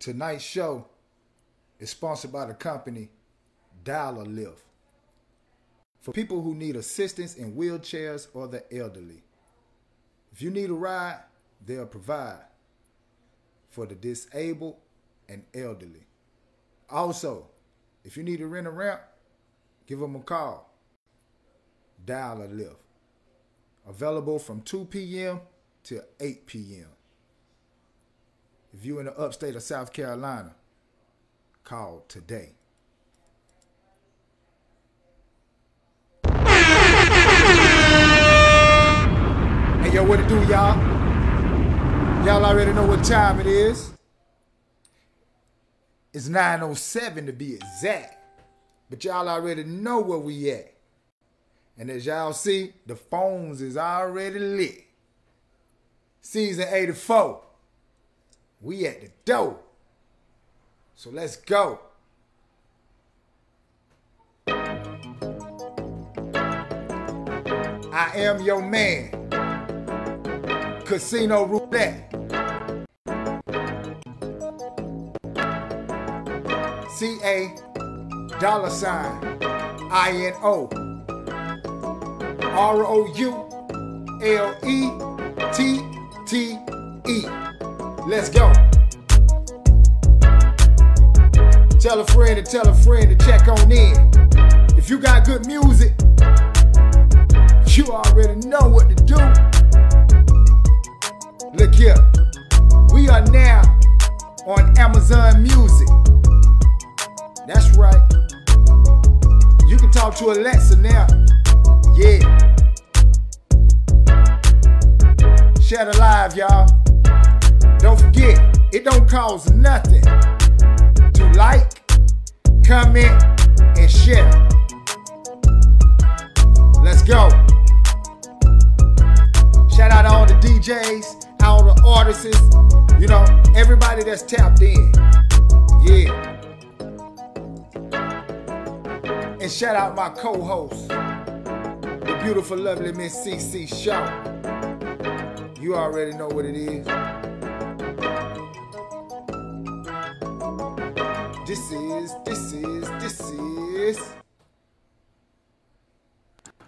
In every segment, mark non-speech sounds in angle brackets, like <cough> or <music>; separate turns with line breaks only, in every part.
Tonight's show is sponsored by the company Dial a Lift. For people who need assistance in wheelchairs or the elderly. If you need a ride, they'll provide for the disabled and elderly. Also, if you need to rent a ramp, give them a call. Dial a lift. Available from 2 p.m. to 8 p.m. If you're in the upstate of South Carolina, call today. Hey, yo, what it do, y'all? Y'all already know what time it is. It's 9.07 to be exact. But y'all already know where we at. And as y'all see, the phones is already lit. Season 84. We at the door. So let's go. I am your man. Casino Roulette. C A dollar sign I N O R O U L E T T E. Let's go. Tell a friend to tell a friend to check on in. If you got good music, you already know what to do. Look here. We are now on Amazon Music. That's right. You can talk to Alexa now. Yeah. Share the live, y'all. Don't forget, it don't cost nothing to like, comment, and share. Let's go. Shout out to all the DJs, all the artists, you know, everybody that's tapped in. Yeah. And shout out my co-host, the beautiful, lovely Miss CC Shaw. You already know what it is. This is, this is, this is.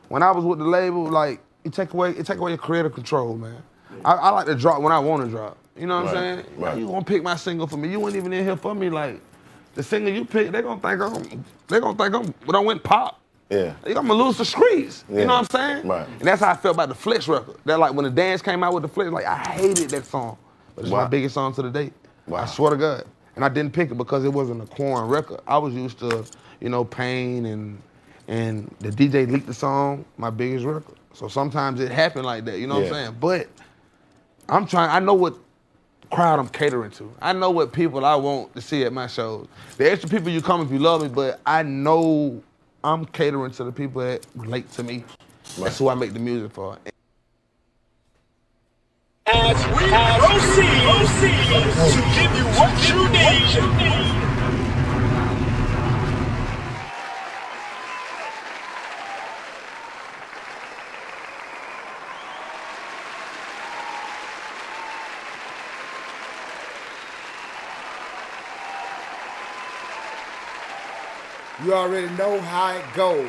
when I was with the label, like it take away it take away your creative control, man. I, I like to drop when I want to drop. You know what
Right,
I'm saying?
right.
You gonna pick my single for me? You weren't even in here for me. Like the single you pick, they gonna think I'm they gonna think I'm when I went pop.
Yeah.
I'm gonna lose the streets.
Yeah.
You know what I'm saying?
Right.
And that's how I felt about the Flex record. That like when the dance came out with the Flex, like I hated that song, but it's my biggest song to the date.
Wow.
I swear to God. And I didn't pick it because it wasn't a corn record. I was used to, you know, pain and and the DJ leaked the song, my biggest record. So sometimes it happened like that, you know what I'm saying? But I'm trying, I know what crowd I'm catering to. I know what people I want to see at my shows. The extra people you come if you love me, but I know I'm catering to the people that relate to me. That's who I make the music for.
To give you what you need.
You already know how it goes.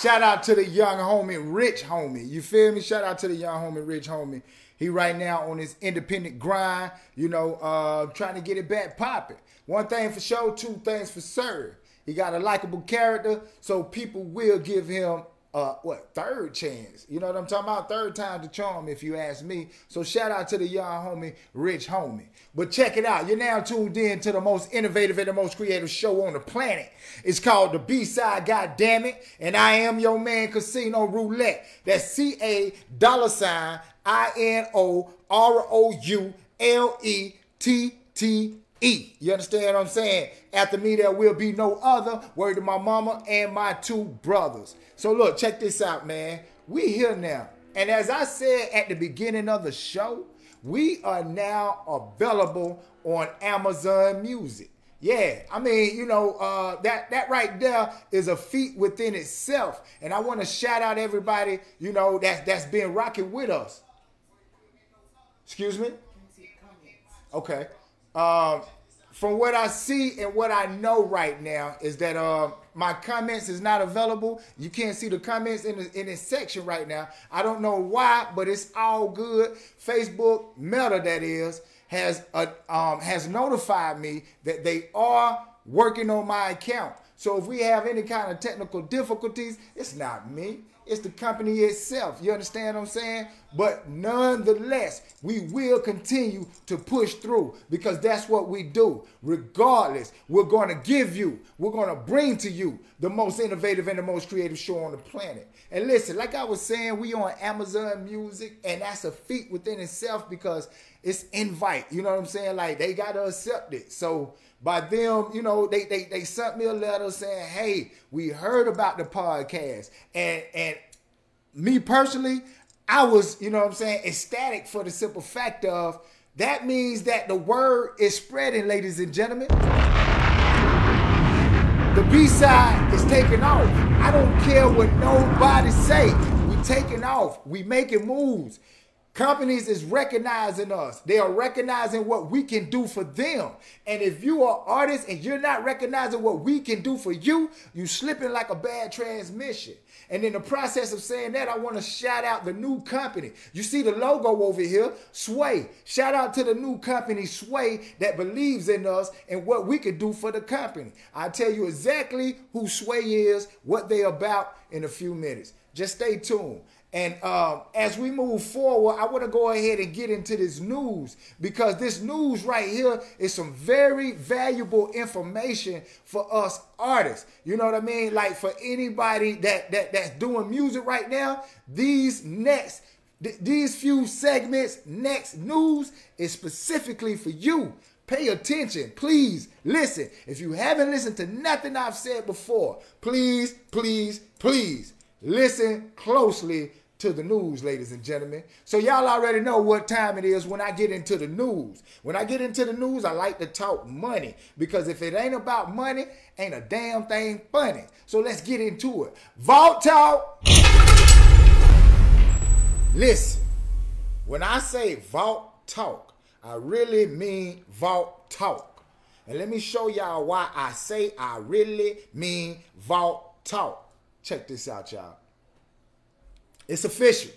Shout out to the young homie, Rich Homie. You feel me? Shout out to the young homie, Rich Homie. He right now on his independent grind, you know, uh, trying to get it back popping. One thing for sure, two things for sure. He got a likable character, so people will give him uh what third chance. You know what I'm talking about? Third time to charm, if you ask me. So shout out to the young homie, Rich Homie. But check it out. You're now tuned in to the most innovative and the most creative show on the planet. It's called the B-Side, God damn it. And I am your man, Casino Roulette. That's C-A dollar sign I-N-O-R-O-U-L-E-T-T-E. You understand what I'm saying? After me, there will be no other. Word to my mama and my two brothers. So look, check this out, man. We here now. And as I said at the beginning of the show, we are now available on Amazon Music. Yeah, I mean, you know, uh, that that right there is a feat within itself, and I want to shout out everybody, you know, that's that's been rocking with us. Excuse me. Okay. Um, from what I see and what I know right now is that uh, my comments is not available. You can't see the comments in the, in this section right now. I don't know why, but it's all good. Facebook Meta, that is, has uh, um, has notified me that they are working on my account. So if we have any kind of technical difficulties, it's not me. It's the company itself. You understand what I'm saying? But nonetheless, we will continue to push through because that's what we do. Regardless, we're going to give you, we're going to bring to you the most innovative and the most creative show on the planet. And listen, like I was saying, we on Amazon Music, and that's a feat within itself because it's invite. You know what I'm saying? Like they got to accept it. So by them, you know, they, they they sent me a letter saying, "Hey, we heard about the podcast," and and me personally, I was, you know I'm saying, ecstatic for the simple fact of that means that the word is spreading, ladies and gentlemen. The B side is taking off. I don't care what nobody say. We taking off. We making moves. Companies is recognizing us. They are recognizing what we can do for them. And if you are artists and you're not recognizing what we can do for you, you slipping like a bad transmission. And in the process of saying that, I want to shout out the new company. You see the logo over here, Sway. Shout out to the new company, Sway, that believes in us and what we can do for the company. I'll tell you exactly who Sway is, what they about in a few minutes. Just stay tuned. And um, as we move forward, I want to go ahead and get into this news because this news right here is some very valuable information for us artists. You know what I mean? Like for anybody that that that's doing music right now, these next th- these few segments, next news is specifically for you. Pay attention, please listen. If you haven't listened to nothing I've said before, please, please, please listen closely to the news, ladies and gentlemen. So y'all already know what time it is when I get into the news. When I get into the news, I like to talk money because if it ain't about money, ain't a damn thing funny. So let's get into it. Vault Talk. Listen, when I say Vault Talk, I really mean Vault Talk. And let me show y'all why I say I really mean Vault Talk. Check this out, y'all. It's official.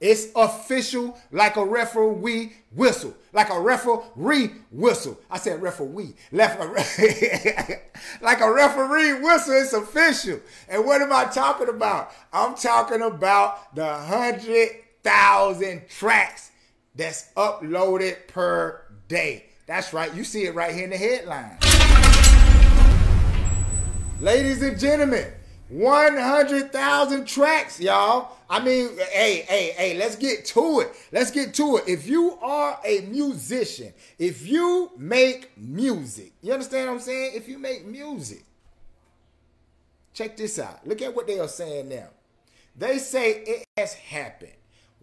It's official like a referee whistle. Like a referee whistle. I said referee. Left <laughs> like a referee whistle. It's official. And what am I talking about? I'm talking about the 100,000 tracks that's uploaded per day. That's right. You see it right here in the headline. Ladies and gentlemen, 100,000 tracks, y'all. I mean, hey, hey, hey, let's get to it. Let's get to it. If you are a musician, if you make music, you understand what I'm saying? If you make music, check this out. Look at what they are saying now. They say it has happened.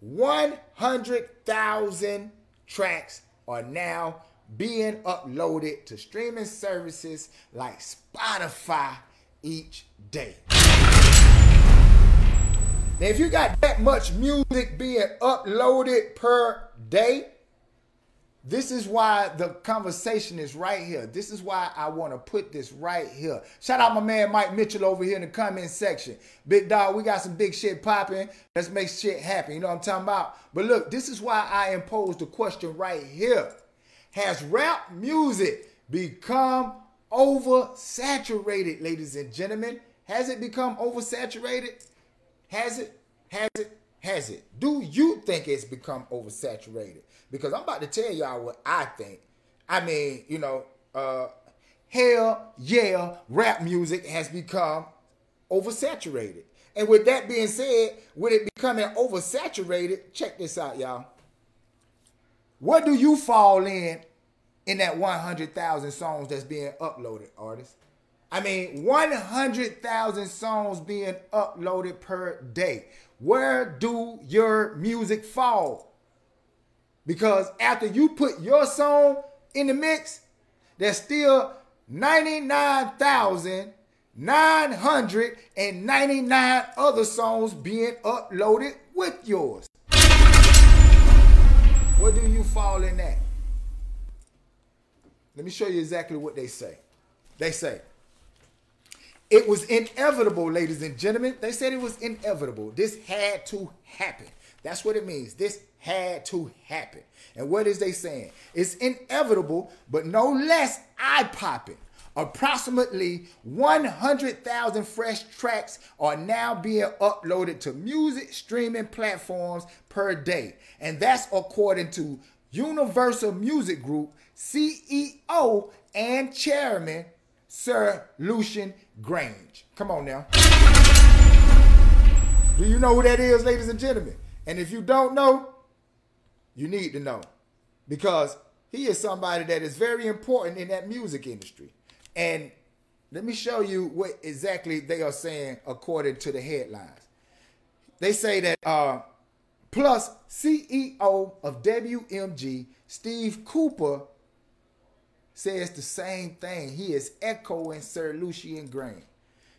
100,000 tracks are now being uploaded to streaming services like Spotify each day. Now, if you got that much music being uploaded per day, this is why the conversation is right here. This is why I want to put this right here. Shout out my man Mike Mitchell over here in the comment section. Big dog, we got some big shit popping. Let's make shit happen. You know what I'm talking about? But look, this is why I imposed the question right here. Has rap music become oversaturated, ladies and gentlemen? Has it become oversaturated? Has it? Has it? Has it? Do you think it's become oversaturated? Because I'm about to tell y'all what I think. I mean, you know, uh, hell yeah, rap music has become oversaturated. And with that being said, with it becoming oversaturated, check this out, y'all. What do you fall in in that 100,000 songs that's being uploaded, artists? I mean, 100,000 songs being uploaded per day. Where do your music fall? Because after you put your song in the mix, there's still 99,999 other songs being uploaded with yours. Where do you fall in that? Let me show you exactly what they say. They say, it was inevitable, ladies and gentlemen. They said it was inevitable. This had to happen. That's what it means. This had to happen. And what is they saying? It's inevitable, but no less eye popping. Approximately 100,000 fresh tracks are now being uploaded to music streaming platforms per day. And that's according to Universal Music Group CEO and Chairman Sir Lucian Grainge. Come on now. Do you know who that is, ladies and gentlemen? And if you don't know, you need to know because he is somebody that is very important in that music industry. And let me show you what exactly they are saying according to the headlines. They say that uh, plus CEO of WMG, Steve Cooper, says the same thing. He is echoing Sir Lucian Grainge.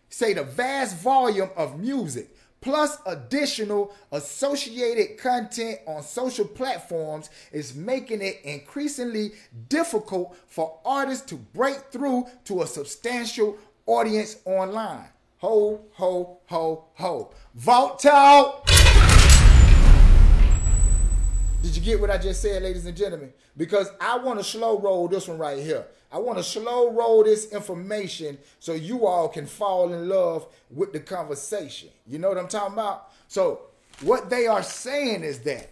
Say the vast volume of music plus additional associated content on social platforms is making it increasingly difficult for artists to break through to a substantial audience online. Ho, ho, ho, ho. Vault Talk! Did you get what I just said, ladies and gentlemen? Because I want to slow roll this one right here. I want to slow roll this information so you all can fall in love with the conversation. You know what I'm talking about? So, what they are saying is that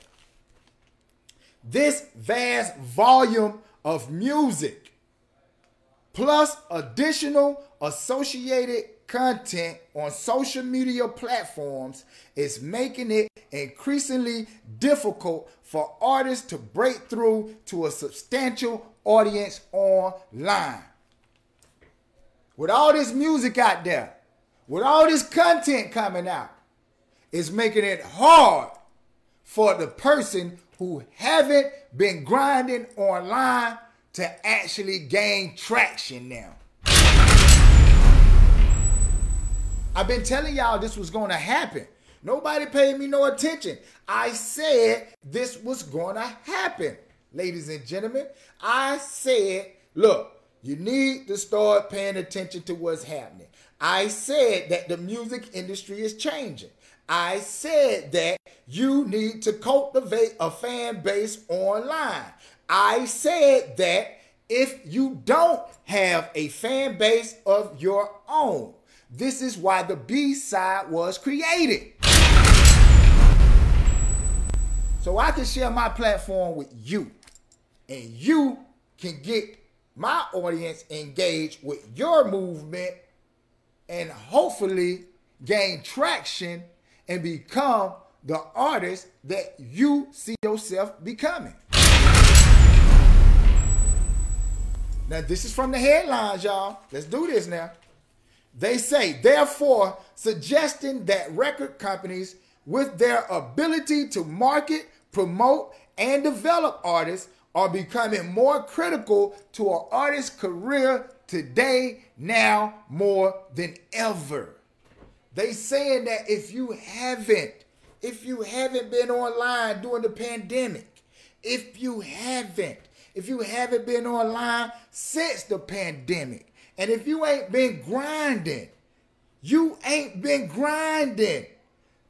this vast volume of music plus additional associated content on social media platforms is making it increasingly difficult for artists to break through to a substantial audience online. With all this music out there, with all this content coming out, it's making it hard for the person who haven't been grinding online to actually gain traction now. I've been telling y'all this was going to happen. Nobody paid me no attention. I said this was going to happen, ladies and gentlemen. I said, look, you need to start paying attention to what's happening. I said that the music industry is changing. I said that you need to cultivate a fan base online. I said that if you don't have a fan base of your own, this is why the B side was created. So I can share my platform with you, and you can get my audience engaged with your movement and hopefully gain traction and become the artist that you see yourself becoming. Now, this is from the headlines, y'all. Let's do this now. They say, therefore, suggesting that record companies, with their ability to market, promote, and develop artists, are becoming more critical to an artist's career today, now more than ever. They saying that if you haven't, if you haven't been online during the pandemic, if you haven't, if you haven't been online since the pandemic, and if you ain't been grinding, you ain't been grinding,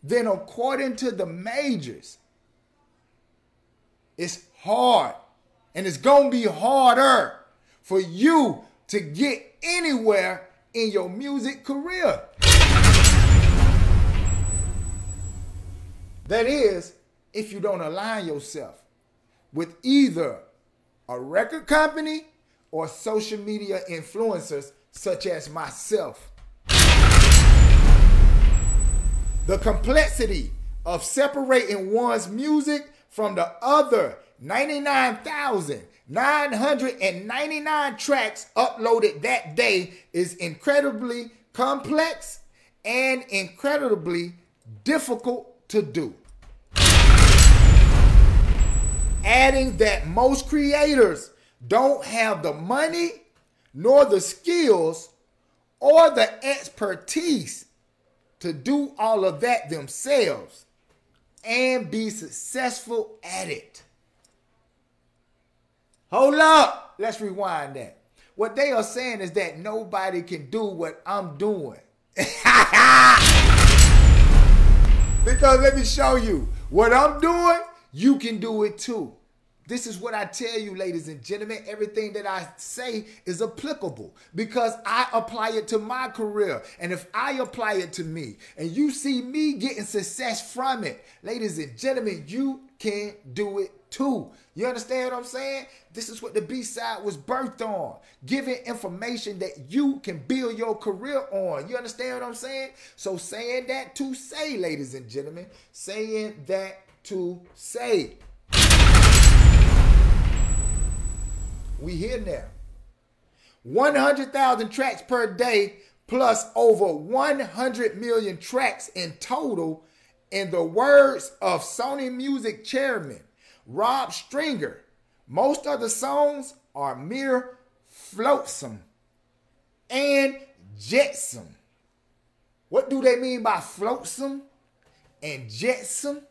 then according to the majors, it's hard. And it's going to be harder for you to get anywhere in your music career. That is, if you don't align yourself with either a record company or social media influencers such as myself. The complexity of separating one's music from the other 99,999 tracks uploaded that day is incredibly complex and incredibly difficult to do. Adding that most creators don't have the money nor the skills or the expertise to do all of that themselves and be successful at it. Hold up. let's rewind that. What they are saying is that nobody can do what I'm doing. <laughs> because let me show you what I'm doing, you can do it too. This is what I tell you, ladies and gentlemen. Everything that I say is applicable because I apply it to my career. And if I apply it to me and you see me getting success from it, ladies and gentlemen, you can do it too. You understand what I'm saying? This is what the B side was birthed on giving information that you can build your career on. You understand what I'm saying? So, saying that to say, ladies and gentlemen, saying that to say. We here now. 100,000 tracks per day plus over 100 million tracks in total in the words of Sony Music chairman Rob Stringer. Most of the songs are mere flotsam and jetsam. What do they mean by flotsam and jetsam?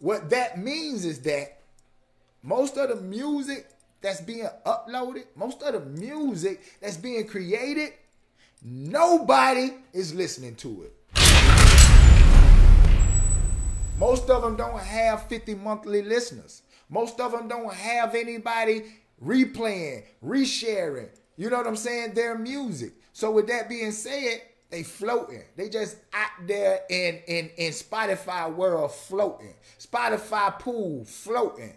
What that means is that most of the music that's being uploaded, most of the music that's being created, nobody is listening to it. Most of them don't have 50 monthly listeners. Most of them don't have anybody replaying, resharing, you know what I'm saying, their music. So with that being said, they floating. They just out there in in in Spotify world floating. Spotify pool floating.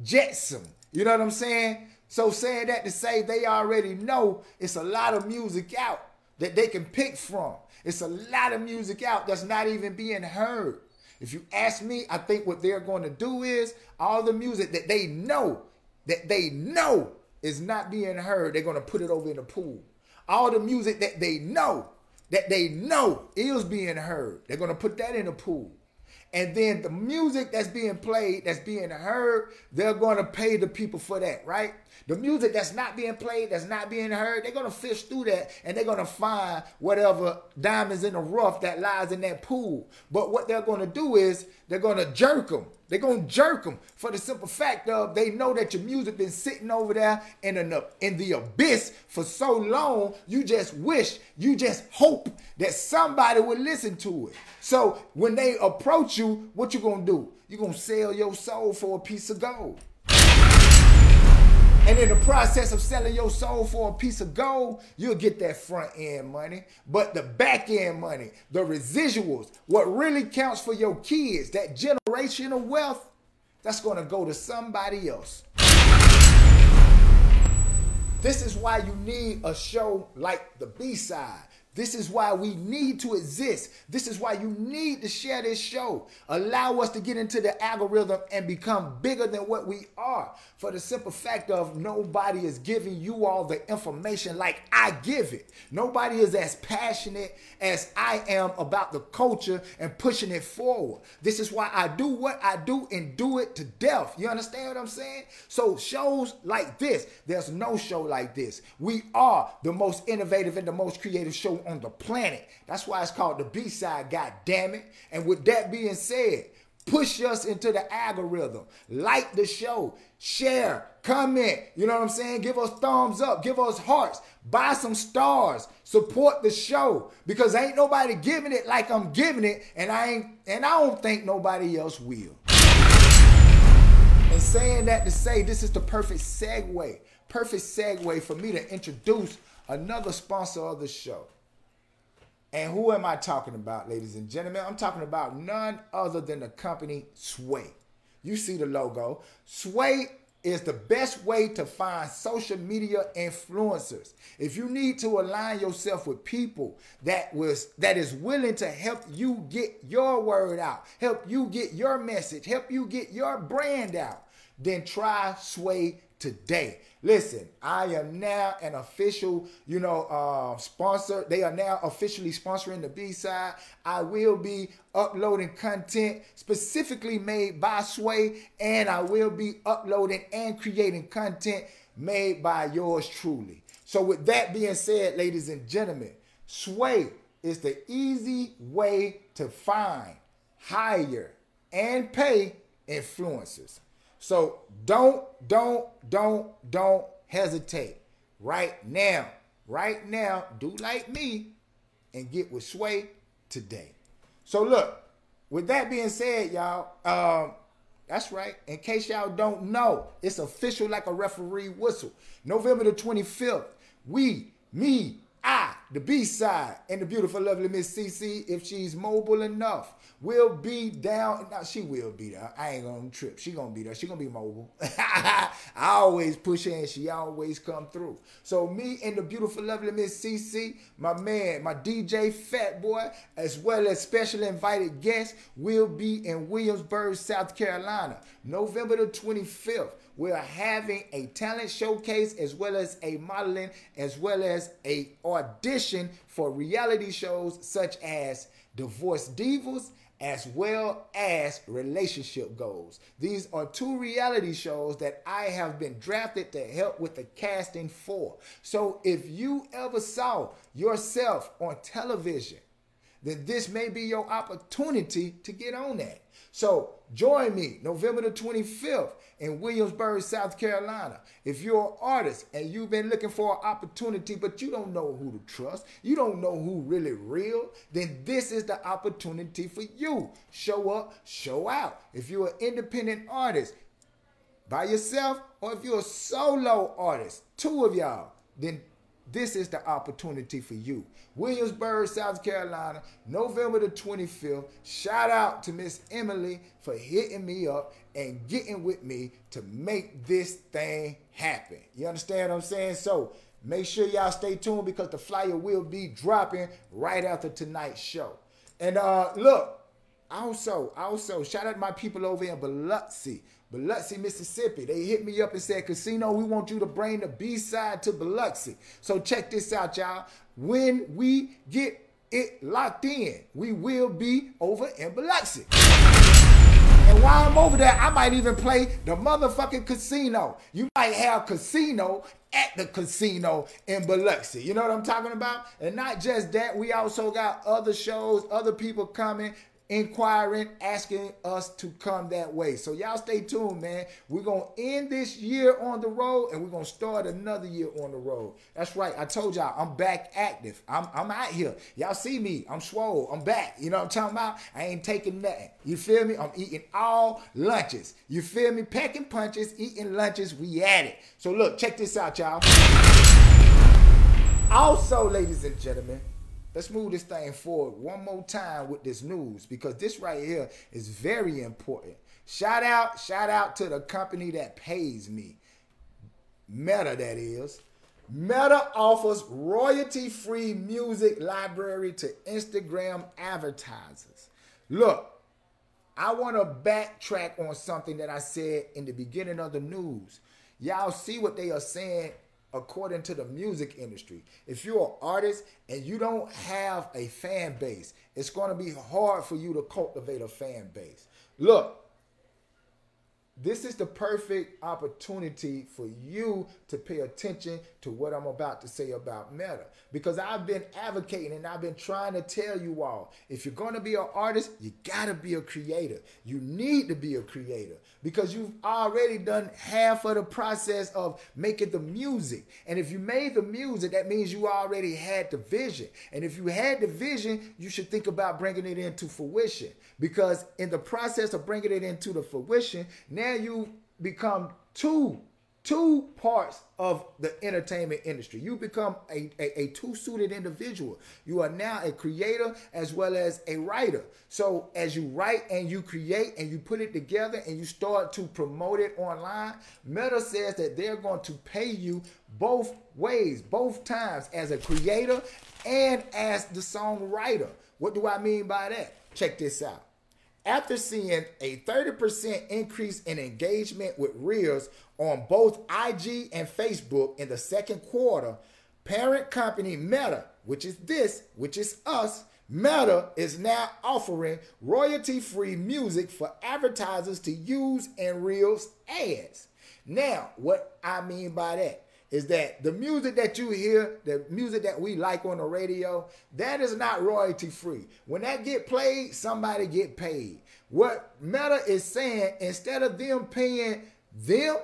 Jetsam. You know what I'm saying? So saying that to say they already know it's a lot of music out that they can pick from. It's a lot of music out that's not even being heard. If you ask me, I think what they're going to do is all the music that they know, that they know is not being heard, they're going to put it over in the pool. All the music that they know, that they know is being heard, they're going to put that in the pool. And then the music that's being played, that's being heard, they're going to pay the people for that, right? The music that's not being played, that's not being heard, they're going to fish through that and they're going to find whatever diamonds in the rough that lies in that pool. But what they're going to do is they're going to jerk them. They're to jerk them for the simple fact of they know that your music been sitting over there in, an, in the abyss for so long, you just wish, you just hope that somebody would listen to it. So when they approach you, what you to do? You're going to sell your soul for a piece of gold. And in the process of selling your soul for a piece of gold, you'll get that front end money. But the back end money, the residuals, what really counts for your kids, that generational wealth, that's going to go to somebody else. This is why you need a show like the B side. This is why we need to exist. This is why you need to share this show. Allow us to get into the algorithm and become bigger than what we are. For the simple fact of nobody is giving you all the information like I give it. Nobody is as passionate as I am about the culture and pushing it forward. This is why I do what I do and do it to death. You understand what I'm saying? So shows like this, there's no show like this. We are the most innovative and the most creative on the planet. That's why it's called the B side, god damn it. And with that being said, push us into the algorithm, like the show, share, comment, you know what I'm saying? Give us thumbs up, give us hearts, buy some stars, support the show because ain't nobody giving it like I'm giving it and I ain't and I don't think nobody else will. And saying that to say this is the perfect segue, perfect segue for me to introduce another sponsor of the show. And who am I talking about, ladies and gentlemen? I'm talking about none other than the company Sway. You see the logo. Sway is the best way to find social media influencers. If you need to align yourself with people that was that is willing to help you get your word out, help you get your message, help you get your brand out, then try Sway today. Listen, I am now an official, you know, uh, sponsor. They are now officially sponsoring the B side. I will be uploading content specifically made by Sway, and I will be uploading and creating content made by yours truly. So, with that being said, ladies and gentlemen, Sway is the easy way to find, hire, and pay influencers. So don't, don't, don't, don't hesitate. Right now, right now, do like me and get with Sway today. So look, with that being said, y'all, um, that's right. In case y'all don't know, it's official like a referee whistle. November the 25th, we, me, I, the B side, and the beautiful, lovely Miss CC, if she's mobile enough, will be down. Now she will be there. I ain't gonna trip. She gonna be there. She gonna be mobile. <laughs> I always push her and she always come through. So me and the beautiful, lovely Miss CC, my man, my DJ Fat Boy, as well as special invited guests, will be in Williamsburg, South Carolina, November the 25th. We're having a talent showcase as well as a modeling as well as a audition for reality shows such as Divorce Divas as well as relationship goals. These are two reality shows that I have been drafted to help with the casting for. So if you ever saw yourself on television, then this may be your opportunity to get on that. So join me November the 25th in Williamsburg, South Carolina. If you're an artist and you've been looking for an opportunity, but you don't know who to trust, you don't know who really real, then this is the opportunity for you. Show up, show out. If you're an independent artist by yourself, or if you're a solo artist, two of y'all, then this is the opportunity for you. Williamsburg, South Carolina, November the 25th. Shout out to Miss Emily for hitting me up and getting with me to make this thing happen. You understand what I'm saying? So make sure y'all stay tuned because the flyer will be dropping right after tonight's show. And uh look, also, also, shout out to my people over in Biloxi, Biloxi, Mississippi. They hit me up and said, Casino, we want you to bring the B side to Biloxi. So check this out, y'all. When we get it locked in, we will be over in Biloxi. And while I'm over there, I might even play the motherfucking casino. You might have casino at the casino in Biloxi. You know what I'm talking about? And not just that, we also got other shows, other people coming inquiring, asking us to come that way. So y'all stay tuned, man. We're gonna end this year on the road and we're gonna start another year on the road. That's right. I told y'all I'm back active. I'm I'm out here. Y'all see me. I'm swole. I'm back. You know what I'm talking about? I ain't taking nothing. You feel me? I'm eating all lunches. You feel me? Packing punches, eating lunches. We at it. So look, check this out, y'all. Also, ladies and gentlemen, Let's move this thing forward one more time with this news because this right here is very important. Shout out, shout out to the company that pays me. Meta, that is. Meta offers royalty free music library to Instagram advertisers. Look, I want to backtrack on something that I said in the beginning of the news. Y'all see what they are saying according to the music industry. If you're an artist and you don't have a fan base, it's going to be hard for you to cultivate a fan base. Look, this is the perfect opportunity for you to pay attention to what I'm about to say about Meta. Because I've been advocating and I've been trying to tell you all if you're going to be an artist, you got to be a creator. You need to be a creator because you've already done half of the process of making the music. And if you made the music, that means you already had the vision. And if you had the vision, you should think about bringing it into fruition because in the process of bringing it into the fruition, now you become two two parts of the entertainment industry. You become a, a, a two-suited individual. You are now a creator as well as a writer. So as you write and you create and you put it together and you start to promote it online, Meta says that they're going to pay you both ways, both times as a creator and as the songwriter. What do I mean by that? Check this out. After seeing a 30% increase in engagement with Reels on both IG and Facebook in the second quarter, parent company Meta, which is this, which is us, Meta is now offering royalty free music for advertisers to use in Reels ads. Now, what I mean by that is that the music that you hear, the music that we like on the radio, that is not royalty free. When that get played, somebody get paid. What Meta is saying, instead of them paying them,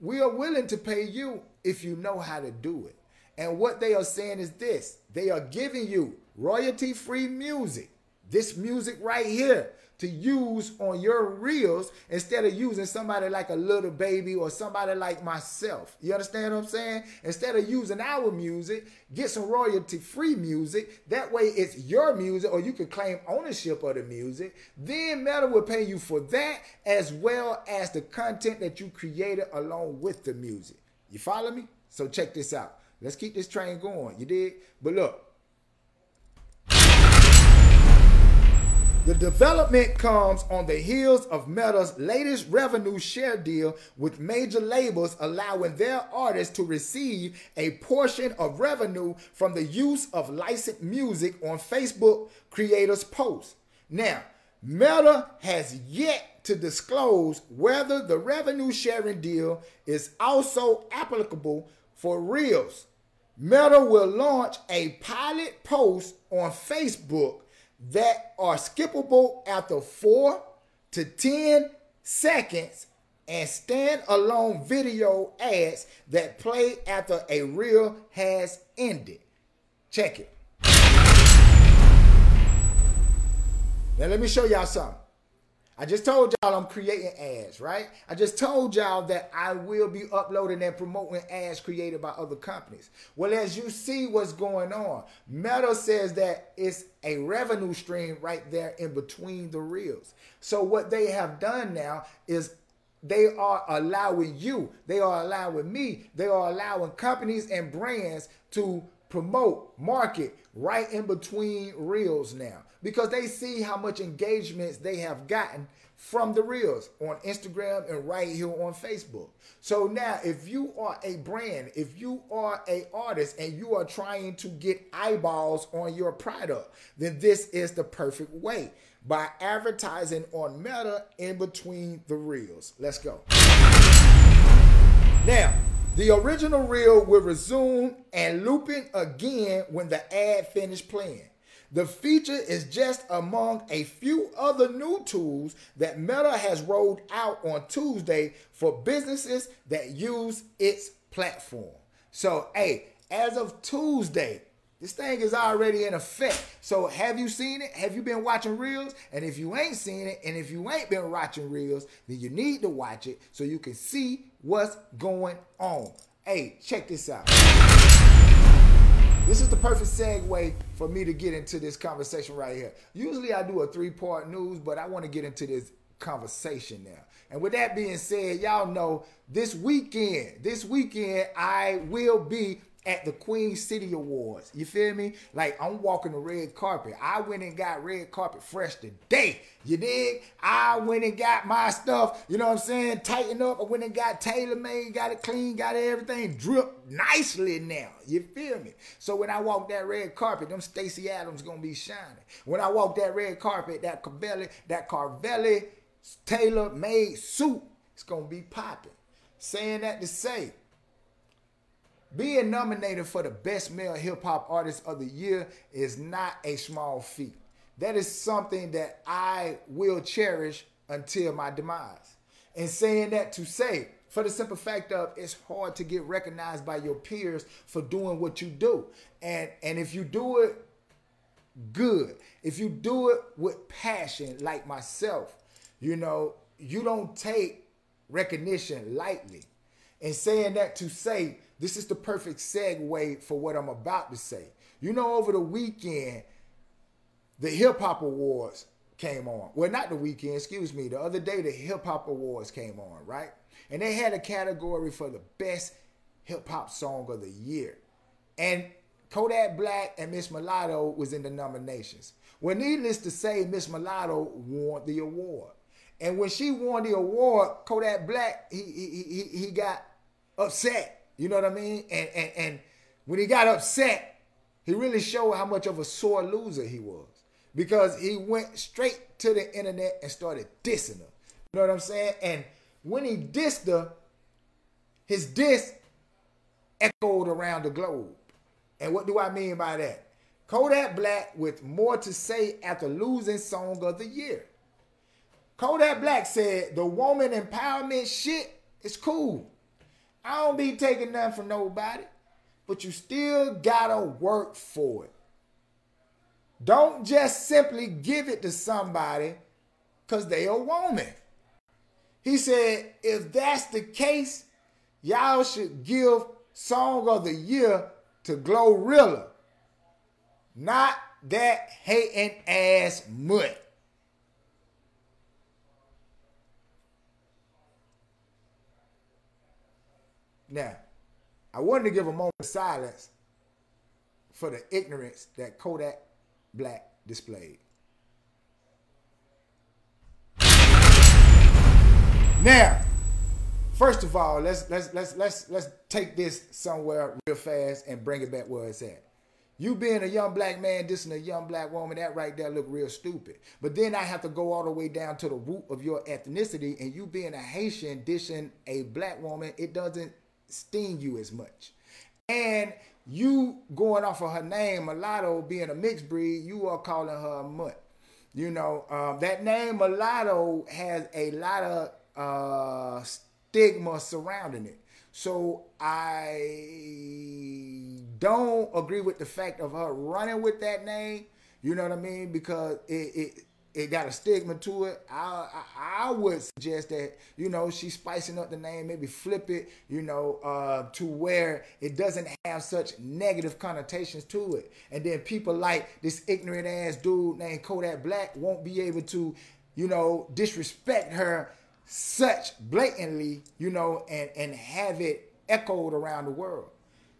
we are willing to pay you if you know how to do it. And what they are saying is this they are giving you royalty free music, this music right here, to use on your reels instead of using somebody like a Lil Baby or somebody like myself. You understand what I'm saying? Instead of using our music, get some royalty free music. That way it's your music or you can claim ownership of the music. Then Meta will pay you for that as well as the content that you created along with the music. You follow me? So check this out. Let's keep this train going. You did? But look, The development comes on the heels of Meta's latest revenue share deal with major labels, allowing their artists to receive a portion of revenue from the use of licensed music on Facebook creators' posts. Now, Meta has yet to disclose whether the revenue sharing deal is also applicable for Reels. Meta will launch a pilot post on Facebook that are skippable after four to 10 seconds and stand-alone video ads that play after a reel has ended. Check it. Now let me show y'all something. I just told y'all I'm creating ads, right? I just told y'all that I will be uploading and promoting ads created by other companies. Well, as you see what's going on, Meta says that it's a revenue stream right there in between the reels. So what they have done now is they are allowing you, they are allowing me, they are allowing companies and brands to promote, market right in between reels now because they see how much engagements they have gotten from the reels on Instagram and right here on Facebook. So now if you are a brand, if you are a artist and you are trying to get eyeballs on your product, then this is the perfect way by advertising on Meta in between the reels. Let's go. Now, the original reel will resume and looping again when the ad finished playing. The feature is just among a few other new tools that Meta has rolled out on Tuesday for businesses that use its platform. So, hey, as of Tuesday, this thing is already in effect. So, have you seen it? Have you been watching Reels? And if you ain't seen it, and if you ain't been watching Reels, then you need to watch it so you can see what's going on. Hey, check this out. This is the perfect segue for me to get into this conversation right here. Usually I do a three part news, but I want to get into this conversation now. And with that being said, y'all know this weekend, this weekend, I will be at the Queen City Awards. You feel me? Like I'm walking the red carpet. I went and got red carpet fresh today. You dig? I went and got my stuff, you know what I'm saying? Tighten up. I went and got tailor made, got it clean, got everything drip nicely now. You feel me? So when I walk that red carpet, them Stacy Adams gonna be shining. When I walk that red carpet, that Carvelli, that Carvelli tailor made suit, it's gonna be popping. Saying that to say, being nominated for the Best Male Hip Hop Artist of the Year is not a small feat. That is something that I will cherish until my demise. And saying that to say, for the simple fact of it's hard to get recognized by your peers for doing what you do. And and if you do it good, if you do it with passion like myself, you know, you don't take recognition lightly. And saying that to say this is the perfect segue for what I'm about to say. You know, over the weekend, the Hip Hop Awards came on. Well, not the weekend, excuse me. The other day, the Hip Hop Awards came on, right? And they had a category for the best hip hop song of the year. And Kodak Black and Miss Mulatto was in the nominations. Well, needless to say, Miss Mulatto won the award. And when she won the award, Kodak Black, he, he, he, he got upset you know what I mean? And and and when he got upset, he really showed how much of a sore loser he was because he went straight to the internet and started dissing her. You know what I'm saying? And when he dissed her, his diss echoed around the globe. And what do I mean by that? Kodak Black with more to say after losing Song of the Year. Kodak Black said the woman empowerment shit is cool. I don't be taking nothing from nobody, but you still gotta work for it. Don't just simply give it to somebody because they a woman. He said, if that's the case, y'all should give Song of the Year to Glorilla, not that hating ass mutt. Now, I wanted to give a moment of silence for the ignorance that Kodak Black displayed. Now, first of all, let's let's let's let's let's take this somewhere real fast and bring it back where it's at. You being a young black man dissing a young black woman, that right there look real stupid. But then I have to go all the way down to the root of your ethnicity, and you being a Haitian dissing a black woman, it doesn't sting you as much. And you going off of her name, mulatto being a mixed breed, you are calling her a mutt. You know, um, that name mulatto has a lot of uh, stigma surrounding it. So I don't agree with the fact of her running with that name. You know what I mean? Because it, it it got a stigma to it. I, I, I would suggest that you know she's spicing up the name, maybe flip it, you know, uh, to where it doesn't have such negative connotations to it. And then people like this ignorant ass dude named Kodak Black won't be able to, you know, disrespect her such blatantly, you know, and and have it echoed around the world.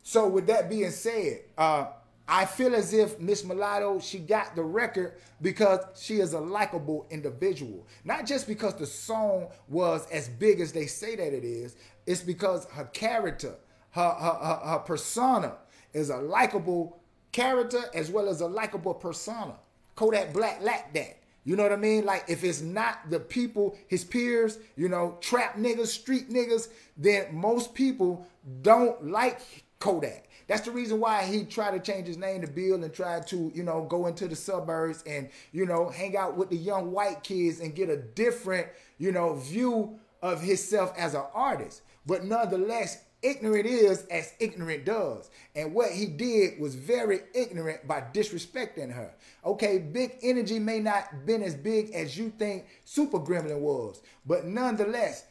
So with that being said, uh, I feel as if Miss Mulatto, she got the record because she is a likable individual. Not just because the song was as big as they say that it is, it's because her character, her, her, her, her persona is a likable character as well as a likable persona. Kodak Black lacked that. You know what I mean? Like if it's not the people, his peers, you know, trap niggas, street niggas, then most people don't like Kodak. That's the reason why he tried to change his name to Bill and tried to, you know, go into the suburbs and, you know, hang out with the young white kids and get a different, you know, view of himself as an artist. But nonetheless, ignorant is as ignorant does. And what he did was very ignorant by disrespecting her. Okay, big energy may not been as big as you think Super Gremlin was, but nonetheless,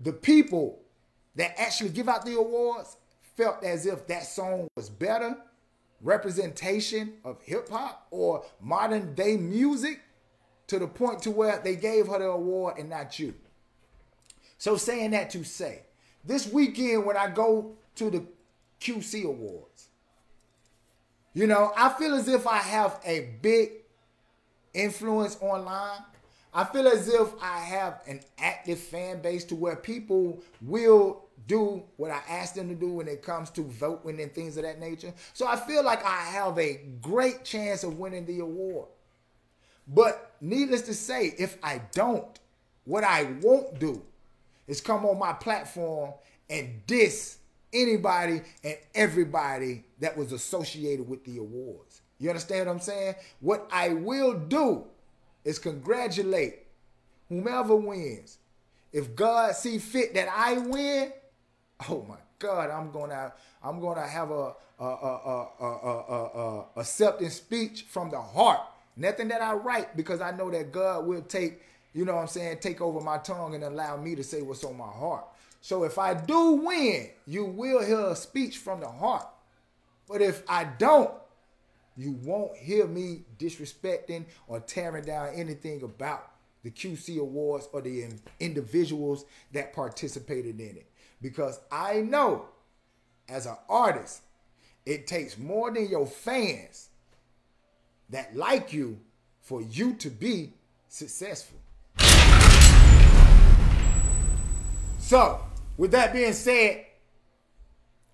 the people that actually give out the awards felt as if that song was better representation of hip hop or modern day music to the point to where they gave her the award and not you. So saying that to say, this weekend when I go to the QC Awards, you know, I feel as if I have a big influence online. I feel as if I have an active fan base to where people will do what I ask them to do when it comes to voting and things of that nature. So I feel like I have a great chance of winning the award. But needless to say, if I don't, what I won't do is come on my platform and diss anybody and everybody that was associated with the awards. You understand what I'm saying? What I will do is congratulate whomever wins. If God see fit that I win, oh my God, I'm gonna I'm gonna have a a a a a, a, accepting speech from the heart. Nothing that I write because I know that God will take you know what I'm saying take over my tongue and allow me to say what's on my heart. So if I do win, you will hear a speech from the heart. But if I don't, you won't hear me disrespecting or tearing down anything about the QC Awards or the individuals that participated in it because I know as an artist, it takes more than your fans that like you for you to be successful. So, with that being said,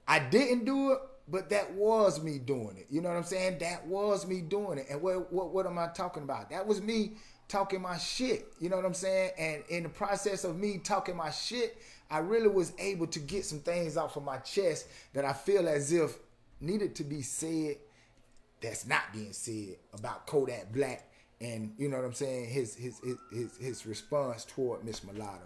I didn't do it, but that was me doing it. You know what I'm saying? That was me doing it. And what what, what am I talking about? That was me talking my shit. You know what I'm saying? And in the process of me talking my shit, I really was able to get some things off of my chest that I feel as if needed to be said that's not being said about Kodak Black and you know what I'm saying his his his his, his response toward Miss Mulatto.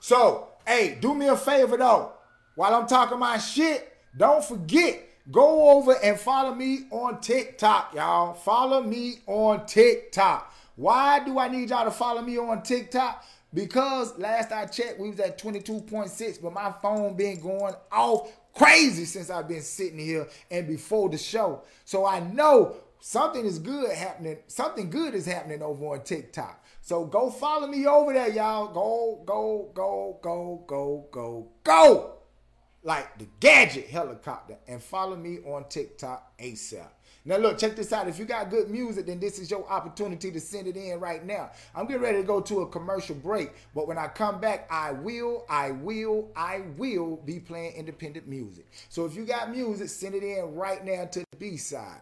So, hey, do me a favor though. while I'm talking my shit, don't forget, go over and follow me on TikTok, y'all. Follow me on TikTok. Why do I need y'all to follow me on TikTok? Because last I checked, we was at 22.6, but my phone been going off crazy since I've been sitting here and before the show. So I know something is good happening. Something good is happening over on TikTok. So go follow me over there, y'all. Go, go, go, go, go, go, go. Like the gadget helicopter. And follow me on TikTok ASAP. Now look, check this out. If you got good music, then this is your opportunity to send it in right now. I'm getting ready to go to a commercial break, but when I come back, I will, I will, I will be playing independent music. So if you got music, send it in right now to the B side.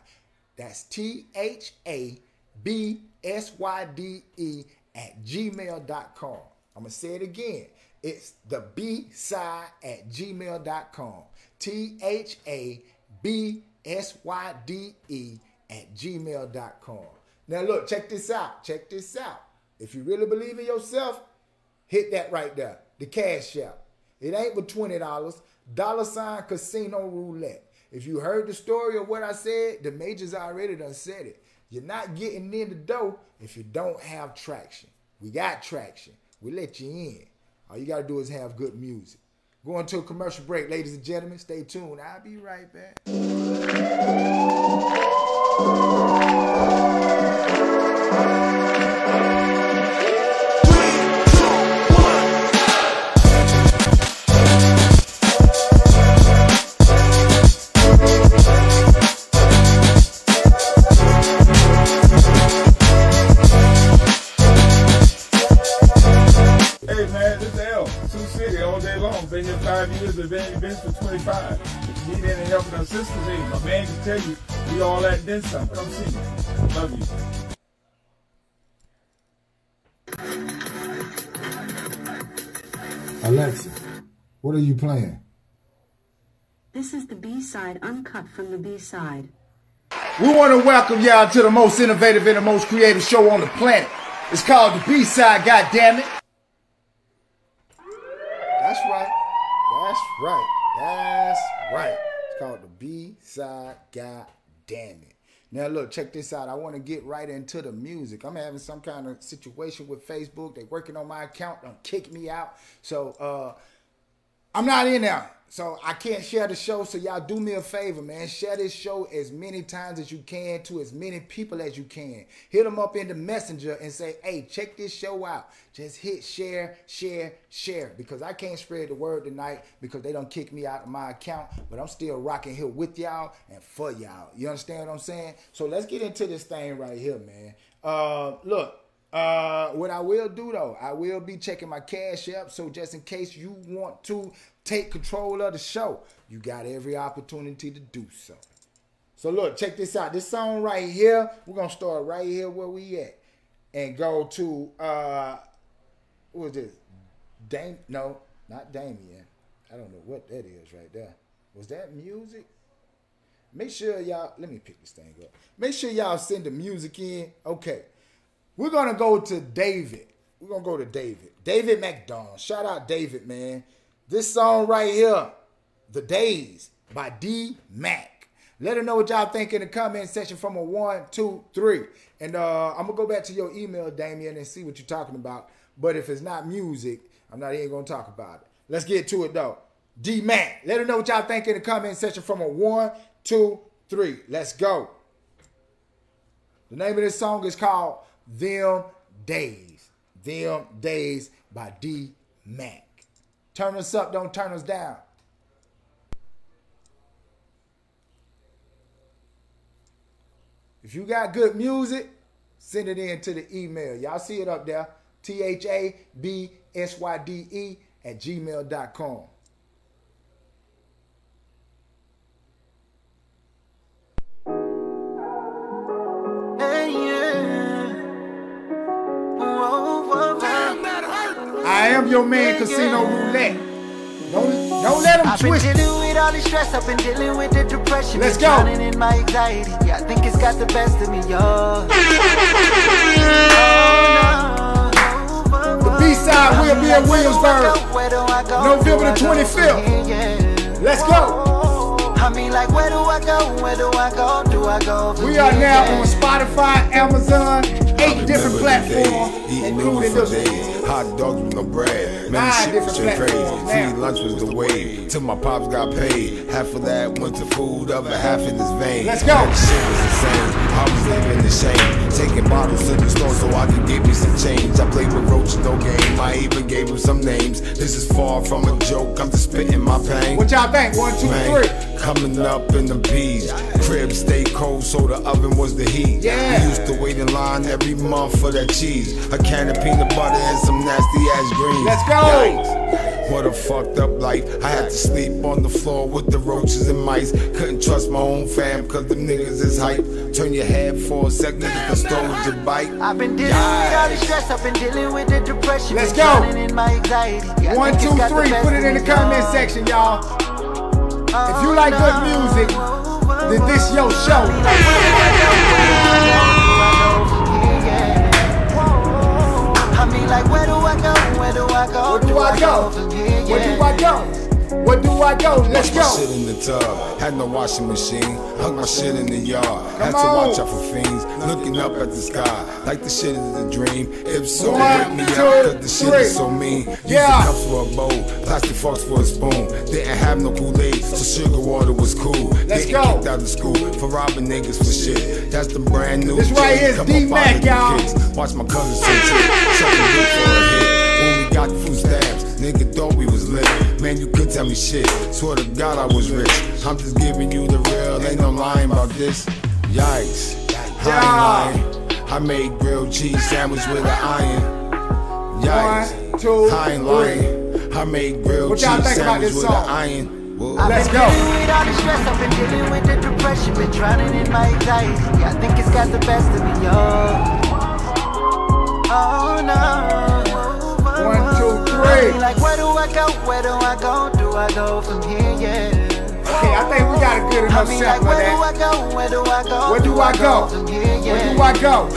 That's T H A B S Y D E at gmail.com. I'm going to say it again. It's the B side at gmail.com. T H A B S Y D E at gmail.com. Now, look, check this out. Check this out. If you really believe in yourself, hit that right there. The cash out. It ain't but $20. Dollar sign casino roulette. If you heard the story of what I said, the majors already done said it. You're not getting in the door if you don't have traction. We got traction. We let you in. All you got to do is have good music. Going to a commercial break, ladies and gentlemen. Stay tuned. I'll be right back.
Tell you, we all that then some. Come see me. Love you.
Alexa, what are you playing?
This is the B side uncut from the B side.
We want to welcome y'all to the most innovative and the most creative show on the planet. It's called the B side, God damn it. That's right. That's right. That's right. It's called the B side, God damn it. Now look, check this out. I want to get right into the music. I'm having some kind of situation with Facebook. They working on my account, don't kick me out. So uh I'm not in there. So I can't share the show. So y'all do me a favor, man. Share this show as many times as you can to as many people as you can. Hit them up in the messenger and say, hey, check this show out. Just hit share, share, share. Because I can't spread the word tonight because they don't kick me out of my account. But I'm still rocking here with y'all and for y'all. You understand what I'm saying? So let's get into this thing right here, man. Uh look. Uh, what I will do though, I will be checking my cash app. So just in case you want to take control of the show, you got every opportunity to do so. So look, check this out. This song right here, we're gonna start right here where we at, and go to uh, was this? Dame? No, not Damien. I don't know what that is right there. Was that music? Make sure y'all. Let me pick this thing up. Make sure y'all send the music in. Okay. We're gonna go to David. We're gonna go to David. David McDonald. Shout out David, man. This song right here, The Days by D Mac. Let her know what y'all think in the comment section from a one, two, three. And uh, I'm gonna go back to your email, Damien, and see what you're talking about. But if it's not music, I'm not even gonna talk about it. Let's get to it though. D Mac. Let her know what y'all think in the comment section from a one, two, three. Let's go. The name of this song is called Them Days. Them Days by D Mac. Turn us up, don't turn us down. If you got good music, send it in to the email. Y'all see it up there. T H A B S Y D E at gmail.com. I am your man, Casino Roulette. Don't, don't let them
I've been
twist it.
dealing with all the stress, I've been dealing with the depression.
Let's
been
go.
Drowning in my anxiety, yeah, I think it's got the best of me, yo. Oh, no.
The B-side will be in Williamsburg. November the 25th. Let's go.
I mean, like, where do I go? Where do I go? Do I go?
We are now
Yeah.
on Spotify, Amazon, eight different
Remember the days,
platforms, including this one.
Hot dogs with no bread. Man, shit was just crazy. Free lunch was the wave. Till my pops got paid. Half of that went to food, other half in his vein.
Let's go.
That shit was insane. I was living in shame. Taking bottles to the store so I could get me some change. I played with Roach, no game. I even gave him some names. This is far from a joke. I'm just spitting my pain.
What y'all think? One, two,
Man,
three.
Coming up in the bees. Crib stay cold, so the oven was the heat.
Yeah.
We used to wait in line every month for that cheese. A can of peanut butter and some nasty ass greens.
Let's go.
Yikes. What a fucked up life. I had to sleep on the floor with the roaches and mice. Couldn't trust my own fam, cause them niggas is hype. Turn your head for a second, nigga can stole your bite.
I've been dealing with all the stress, I've been dealing with the depression.
Let's
been
go.
drowning in my anxiety. I
One, two,
it's got the
three. Put it in the
me,
comment
y'all.
section, y'all. If you like good
Oh,
music, then this your show.
Oh, oh, oh, I go? Where do I go?
Where do I go? Where do I go? Let's
My shit in the tub, had no washing machine. Hung my shit in the yard, had to watch out for fiends. Looking up at the sky, like the shit is a dream. If so,
One,
wake me
two,
up, cause the shit is so mean. Used
Yeah.
the cups for a bowl, plastic forks for a spoon. Didn't have no Kool-Aid, so sugar water was cool.
Let's
Getting
go.
kicked out of school for robbing niggas for shit. That's the brand new.
This right
shit.
here is D-Mac,
up out of the
y'all.
kicks. Watch my cousins say shit, something good for a hit. When we got food stamps, nigga thought we was lit. Man, you could tell me shit. Swear to God I was rich. I'm just giving you the real, ain't no lying about this. Yikes. I ain't lying. I made grilled cheese sandwich with an iron. Yikes.
One, two,
I ain't lying. I made grilled
What y'all
cheese
think about
sandwich
this
with an iron. Whoa.
I've
Let's
been
go.
dealing with all the stress, I've been dealing with the depression, been drowning in my anxiety. I think it's got the best of me, yo. Oh no.
One, two, three.
Like, where do I go? Where do I go? Do I go from here? Yeah.
Okay, I think we got a good
I
enough
mean, like,
of
where do
that.
I go? Where do I go?
Where do I go?
from here? Yeah.
Where do I go?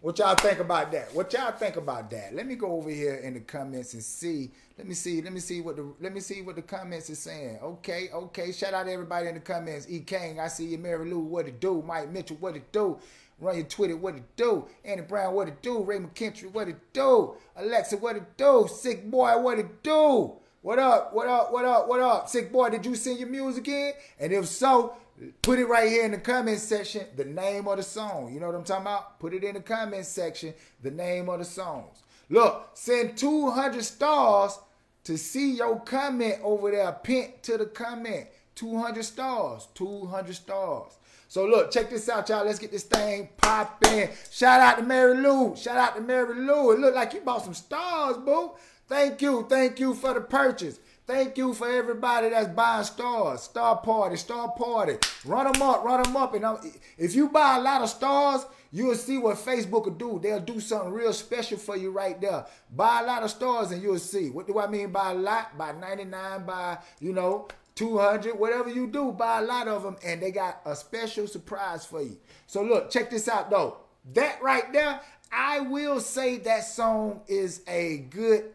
What y'all think about that? What y'all think about that? Let me go over here in the comments and see. Let me see. Let me see what the let me see what the comments is saying. Okay, okay. Shout out to everybody in the comments. E King, I see you. Mary Lou, what it do? Mike Mitchell, what it do? Run your Twitter, what it do? Andy Brown, what it do? Ray McKintry, what it do? Alexa, what it do? Sick boy, what it do? What up? What up? What up? What up? Sick boy, did you send your music in? And if so, put it right here in the comment section, the name of the song. You know what I'm talking about? Put it in the comment section, the name of the songs. Look, send 200 stars to see your comment over there. Pin to the comment. 200 stars. 200 stars. So look, check this out, y'all. Let's get this thing popping. Shout out to Mary Lou. Shout out to Mary Lou. It looked like you bought some stars, boo. Thank you. Thank you for the purchase. Thank you for everybody that's buying stars. Star party, star party. Run them up, run them up. And I'm- if you buy a lot of stars, you'll see what Facebook will do. They'll do something real special for you right there. Buy a lot of stars and you'll see. What do I mean by a lot? By 99, by, you know, 200, whatever you do, buy a lot of them and they got a special surprise for you. So look, check this out though. That right there, I will say that song is a good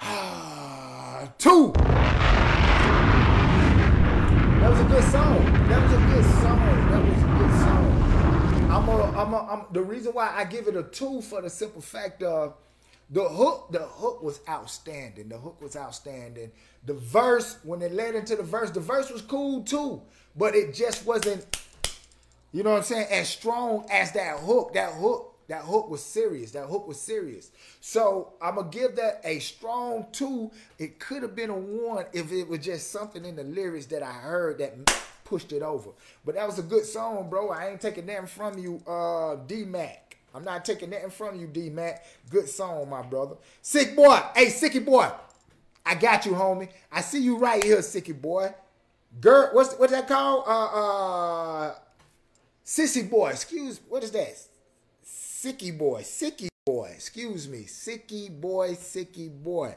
<sighs> two. That was a good song. That was a good song. That was a good song. I'm a, I'm a, I'm, the reason why I give it a two for the simple fact of the hook. The hook was outstanding. The hook was outstanding. The verse, when it led into the verse, the verse was cool too, but it just wasn't. You know what I'm saying? As strong as that hook. That hook. That hook was serious. That hook was serious. So I'm gonna give that a strong two. It could have been a one if it was just something in the lyrics that I heard that pushed it over. But that was a good song, bro. I ain't taking nothing from you, uh, D Mac. I'm not taking nothing from you, D Mac. Good song, my brother. Sick boy. Hey, Sicky boy. I got you, homie. I see you right here, Sicky boy. Girl, what's what's that called? Uh uh Sissy boy, excuse what is that? Sicky boy, sicky boy, excuse me. Sicky boy, sicky boy.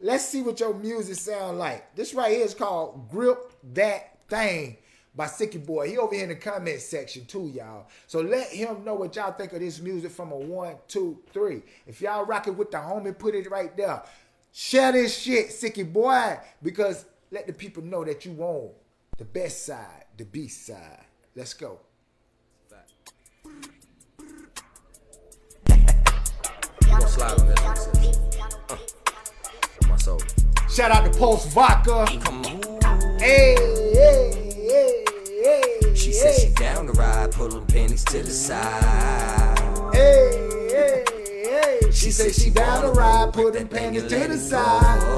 Let's see what your music sound like. This right here is called Grip That Thing by Sicky Boy. He over here in the comment section too, y'all. So let him know what y'all think of this music from a one, two, three. If y'all rocking with the homie, put it right there. Share this shit, Sicky Boy, because let the people know that you own the best side, the B side. Let's go.
You gonna slide on this one, sis. Uh, my soul.
Shout out to Pulse Vodka. Hey, hey, hey, hey.
She said she down to ride, pulling panties to the side.
Hey, hey, hey. She said she down to ride, them panties to the side.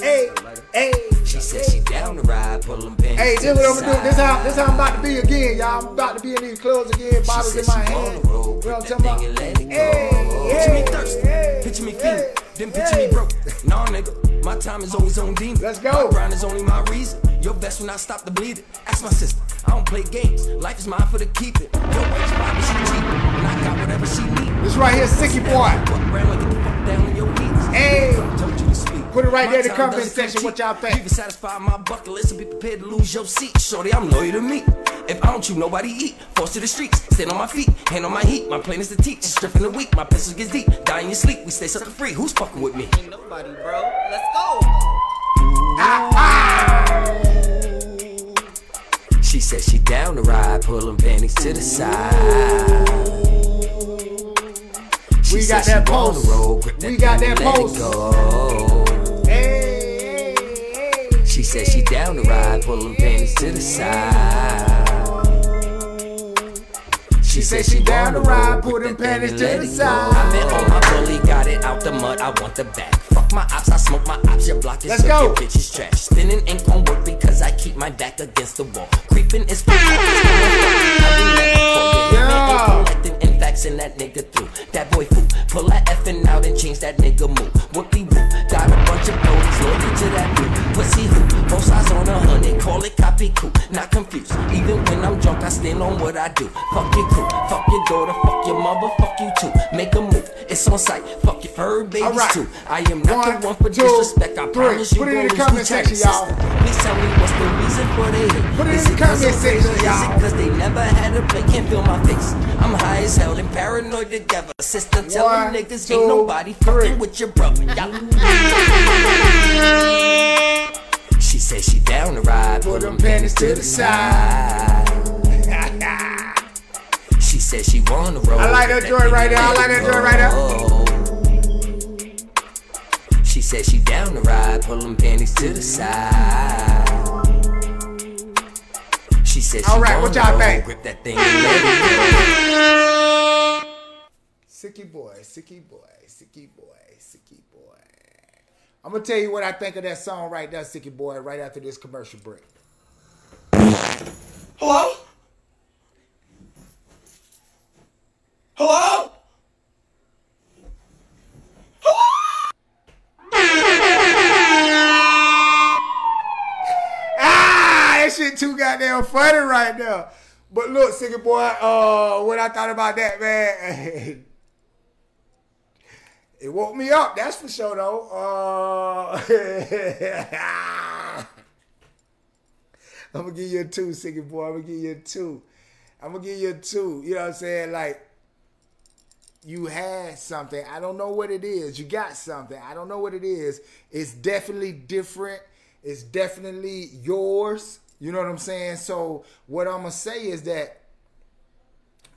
Hey, hey.
She said she down to ride, pulling panties
Hey, this what I'm gonna do. This how this how I'm about to be again, y'all. I'm about to be in these clothes again, bottles in my hand. You know what I'm talking about?
and it go.
Hey,
Picture me thirsty, picture me feeling, then picture me broke. Nah, nigga, my time is always on demon.
Let's go.
My grind is only my reason. Your best when I stop the bleeding. Ask my sister, I don't play games. Life is mine for the keeping. Your wife's mine, she cheap, and I got whatever she need.
This right here, Sicky Boy.
Fuck around like get the fuck down on your knees.
Hey.
Told you to speak.
Put it right
My
there in the
time
comment section, what y'all think.
You can satisfy my bucket list and be prepared to lose your seat. Shorty, I'm loyal to me. If I don't chew, nobody eat. Forced to the streets, stand on my feet, hand on my heat. My plan is to teach, stripping the weak. My pistol gets deep, die in your sleep. We stay sucker free. Who's fucking with me?
Ain't nobody, bro. Let's go. Ah, ah.
She said she down to ride, pulling panties to the side. She
We got that post.
roll, grip
We got that post.
go.
Hey, hey, hey.
She said she down to ride, pulling panties to the side. She
said she down to ride, put them panties to the side.
I bet on my bully, got it out the mud, I want the back. Fuck my ops, I smoke my ops, your block is
Let's go.
your bitch is trash. Spinning ain't gon' work because I keep my back against the wall. Creeping is for
Yeah.
collecting in facts and that nigga through. That boy fool, pull that effing out and change that nigga move. Whoopie whoop, got a bunch of goalies loyal to that. Pussy who, both sides on a hundred, call it copy cool. Not confused, even when I'm drunk, I stand on what I do. Fuck your crew, fuck your daughter, fuck your mother, fuck you too. Make a move, it's on sight. Fuck your fur babies
Alright.
too. I am not
One,
the one for
two,
disrespect. I
three.
promise you
Put it in the comment section, y'all.
sister. Please tell me what's the reason for they hate.
Put it in the comment section, y'all.
it cause they never had a play, can't feel my face. I'm high as hell and paranoid together. Sister, tell
One,
them niggas
two,
ain't nobody
three.
fucking with your brother. Y'all. <laughs> She said she down to ride, put them panties to the side. <laughs> She said she wanna roll.
I like that joint right there. I like that joint right
go. She said she down to ride, pull them panties to the side. She said she
All right, what y'all
roll,
think?
grip that thing and let it
Sicky boy, sicky boy, sicky boy, sicky boy. I'm gonna tell you what I think of that song right now, sicky boy, right after this commercial break.
Hello? Hello?
Ah, that shit too goddamn funny right now. But look, sicky boy, uh, what I thought about that, man. <laughs> It woke me up, that's for sure though. Uh, <laughs> I'm gonna give you a two, boy. I'm gonna give you a two. I'm gonna give you a two. You know what I'm saying? Like, you had something. I don't know what it is. You got something. I don't know what it is. It's definitely different. It's definitely yours. You know what I'm saying? So what I'm gonna say is that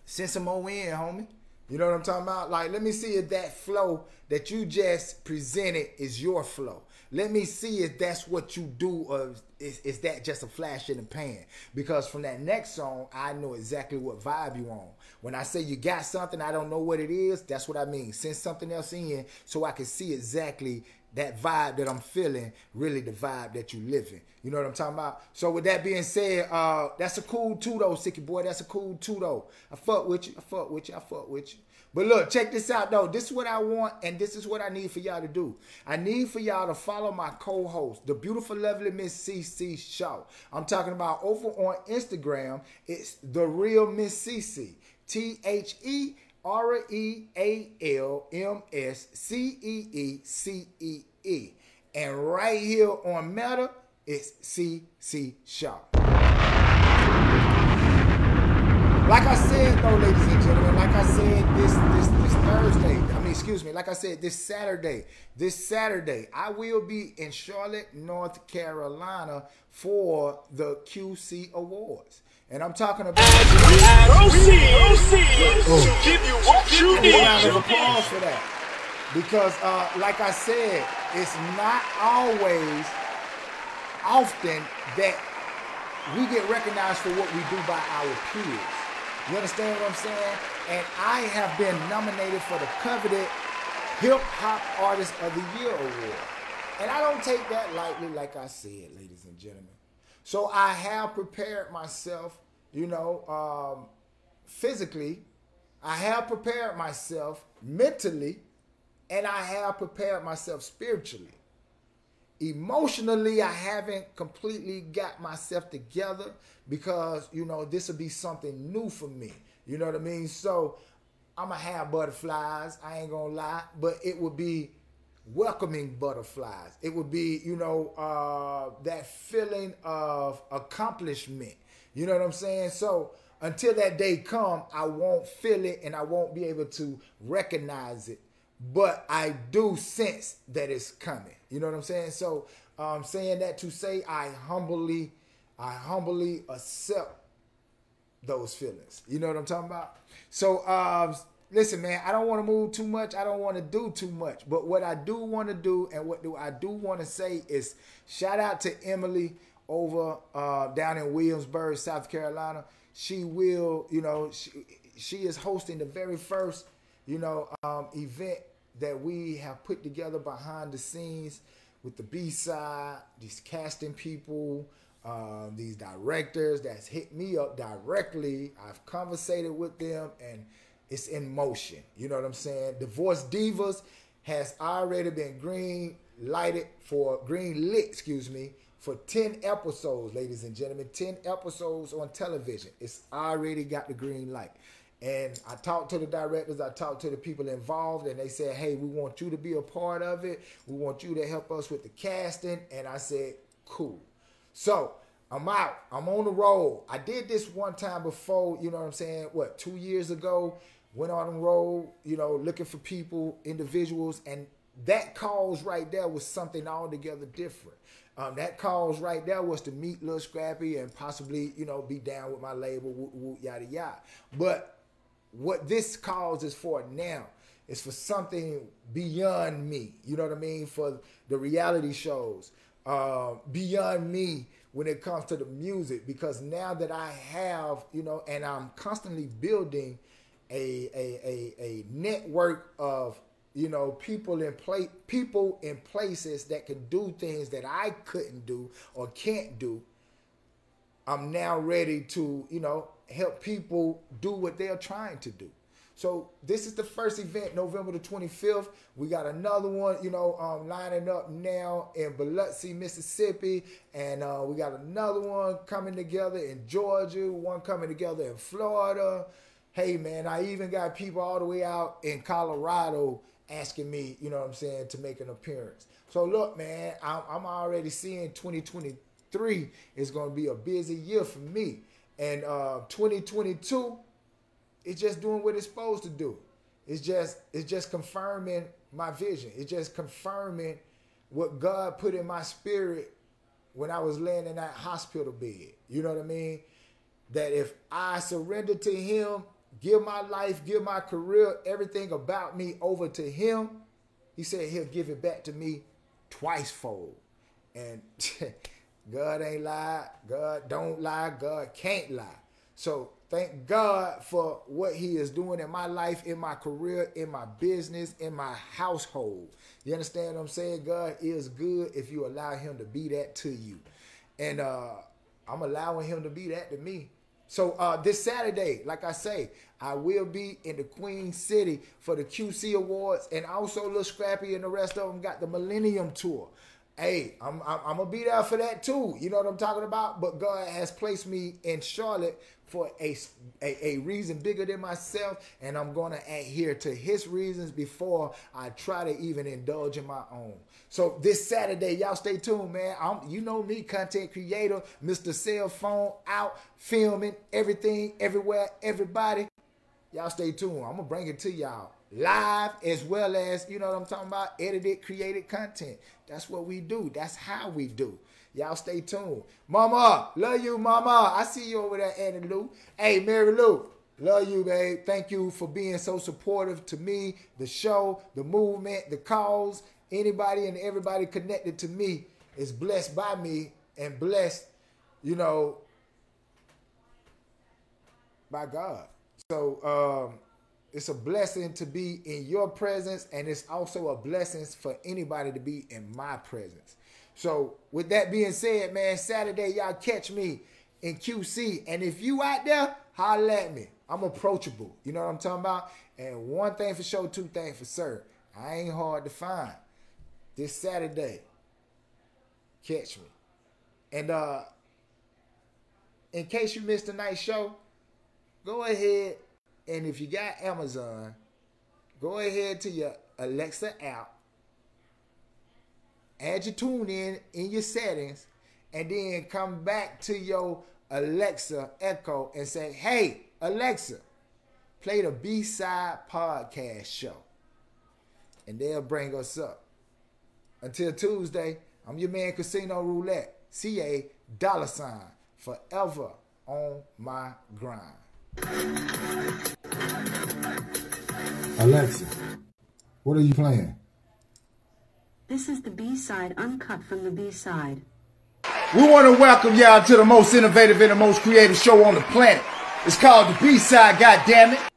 send some more in, homie. You know what I'm talking about? Like, let me see if that flow that you just presented is your flow. Let me see if that's what you do, or is, is that just a flash in the pan? Because from that next song, I know exactly what vibe you on. When I say you got something, I don't know what it is. That's what I mean. Send something else in so I can see exactly that vibe that I'm feeling, really the vibe that you living. You know what I'm talking about? So with that being said, uh, that's a cool two though, Sicky boy. That's a cool two though. I fuck with you. I fuck with you. I fuck with you. But look, check this out though. This is what I want, and this is what I need for y'all to do. I need for y'all to follow my co-host, the beautiful, lovely Miss CC Shaw. I'm talking about over on Instagram. It's the real Miss CC. T H E R E A L M S C E E C E E. And right here on Meta, it's C C Sharp. Like I said, though, ladies and gentlemen, like I said, this this this Thursday, I mean, excuse me, like I said, this Saturday, this Saturday, I will be in Charlotte, North Carolina for the QC Awards. And I'm talking about
Proceed, proceed to give you what you
a round of applause for that. Because, uh, like I said, it's not always often that we get recognized for what we do by our peers. You understand what I'm saying? And I have been nominated for the coveted Hip Hop Artist of the Year award. And I don't take that lightly, like I said, ladies and gentlemen. So I have prepared myself, you know, um, physically. I have prepared myself mentally, and I have prepared myself spiritually. Emotionally, I haven't completely got myself together because, you know, this will be something new for me. You know what I mean? So I'm going to have butterflies. I ain't going to lie. But it would be welcoming butterflies. It would be, you know, uh, that feeling of accomplishment. You know what I'm saying? So until that day come, I won't feel it and I won't be able to recognize it. But I do sense that it's coming. You know what I'm saying? So I'm saying that to say I humbly, I humbly accept those feelings. You know what I'm talking about? So, um, listen, man, I don't want to move too much. I don't want to do too much. But what I do want to do and what do I do want to say is shout out to Emily over uh, down in Williamsburg, South Carolina. She will, you know, she, she is hosting the very first, you know, um, event that we have put together behind the scenes with the B side, these casting people, um, these directors that's hit me up directly. I've conversated with them and it's in motion. You know what I'm saying? Divorce Divas has already been green lighted for green lit, excuse me, for 10 episodes, ladies and gentlemen. 10 episodes on television. It's already got the green light. And I talked to the directors, I talked to the people involved, and they said, hey, we want you to be a part of it. We want you to help us with the casting. And I said, cool. So I'm out. I'm on the road. I did this one time before, you know what I'm saying? What, two years ago? Went on the road, you know, looking for people, individuals, and that cause right there was something altogether different. Um, that cause right there was to meet Lil Scrappy and possibly, you know, be down with my label, woo, woo, yada yada. But what this cause is for now is for something beyond me. You know what I mean? For the reality shows, uh, beyond me when it comes to the music. Because now that I have, you know, and I'm constantly building a a a, a network of you know people in play people in places that can do things that I couldn't do or can't do. I'm now ready to, you know, help people do what they're trying to do. So this is the first event, November the 25th. We got another one, you know, um, lining up now in Biloxi, Mississippi, and uh, we got another one coming together in Georgia, one coming together in Florida. Hey man, I even got people all the way out in Colorado asking me, you know what I'm saying, to make an appearance. So look, man, I'm, I'm already seeing 2023 is going to be a busy year for me, and uh, 2022 it's just doing what it's supposed to do. It's just it's just confirming my vision. It's just confirming what God put in my spirit when I was laying in that hospital bed. You know what I mean? That if I surrender to him, give my life, give my career, everything about me over to him, he said he'll give it back to me twice fold. And <laughs> God ain't lie, God don't lie, God can't lie. So thank God for what He is doing in my life, in my career, in my business, in my household. You understand what I'm saying? God is good if you allow Him to be that to you. And uh, I'm allowing Him to be that to me. So uh, this Saturday, like I say, I will be in the Queen City for the QC Awards, and also Lil Scrappy and the rest of them got the Millennium Tour. hey, I'm, I'm I'm gonna be there for that too. You know what I'm talking about? But God has placed me in Charlotte for a, a, a reason bigger than myself, and I'm gonna adhere to His reasons before I try to even indulge in my own. So this Saturday, y'all stay tuned, man. I'm you know me, content creator, Mr. Cell Phone out filming everything, everywhere, everybody. Y'all stay tuned. I'm gonna bring it to y'all live as well as you know what I'm talking about, edited, created content. That's what we do. That's how we do. Y'all stay tuned. Mama, love you, mama. I see you over there, Annie Lou. Hey, Mary Lou. Love you, babe. Thank you for being so supportive to me, the show, the movement, the cause. Anybody and everybody connected to me is blessed by me and blessed, you know, by God. So um, it's a blessing to be in your presence, and it's also a blessing for anybody to be in my presence. So, with that being said, man, Saturday, y'all catch me in QC. And if you out there, holla at me. I'm approachable. You know what I'm talking about? And one thing for sure, two things for sure. I ain't hard to find. This Saturday, catch me. And uh in case you missed tonight's show, go ahead and if you got Amazon, go ahead to your Alexa app, add your tune in in your settings, and then come back to your Alexa Echo and say, "Hey Alexa, play the B Side Podcast Show," and they'll bring us up. Until Tuesday, I'm your man Casino Roulette, C A dollar sign, forever on my grind. Alexa, what are you playing?
This is the B side uncut from the B side.
We want to welcome y'all to the most innovative and the most creative show on the planet. It's called the B side, goddammit.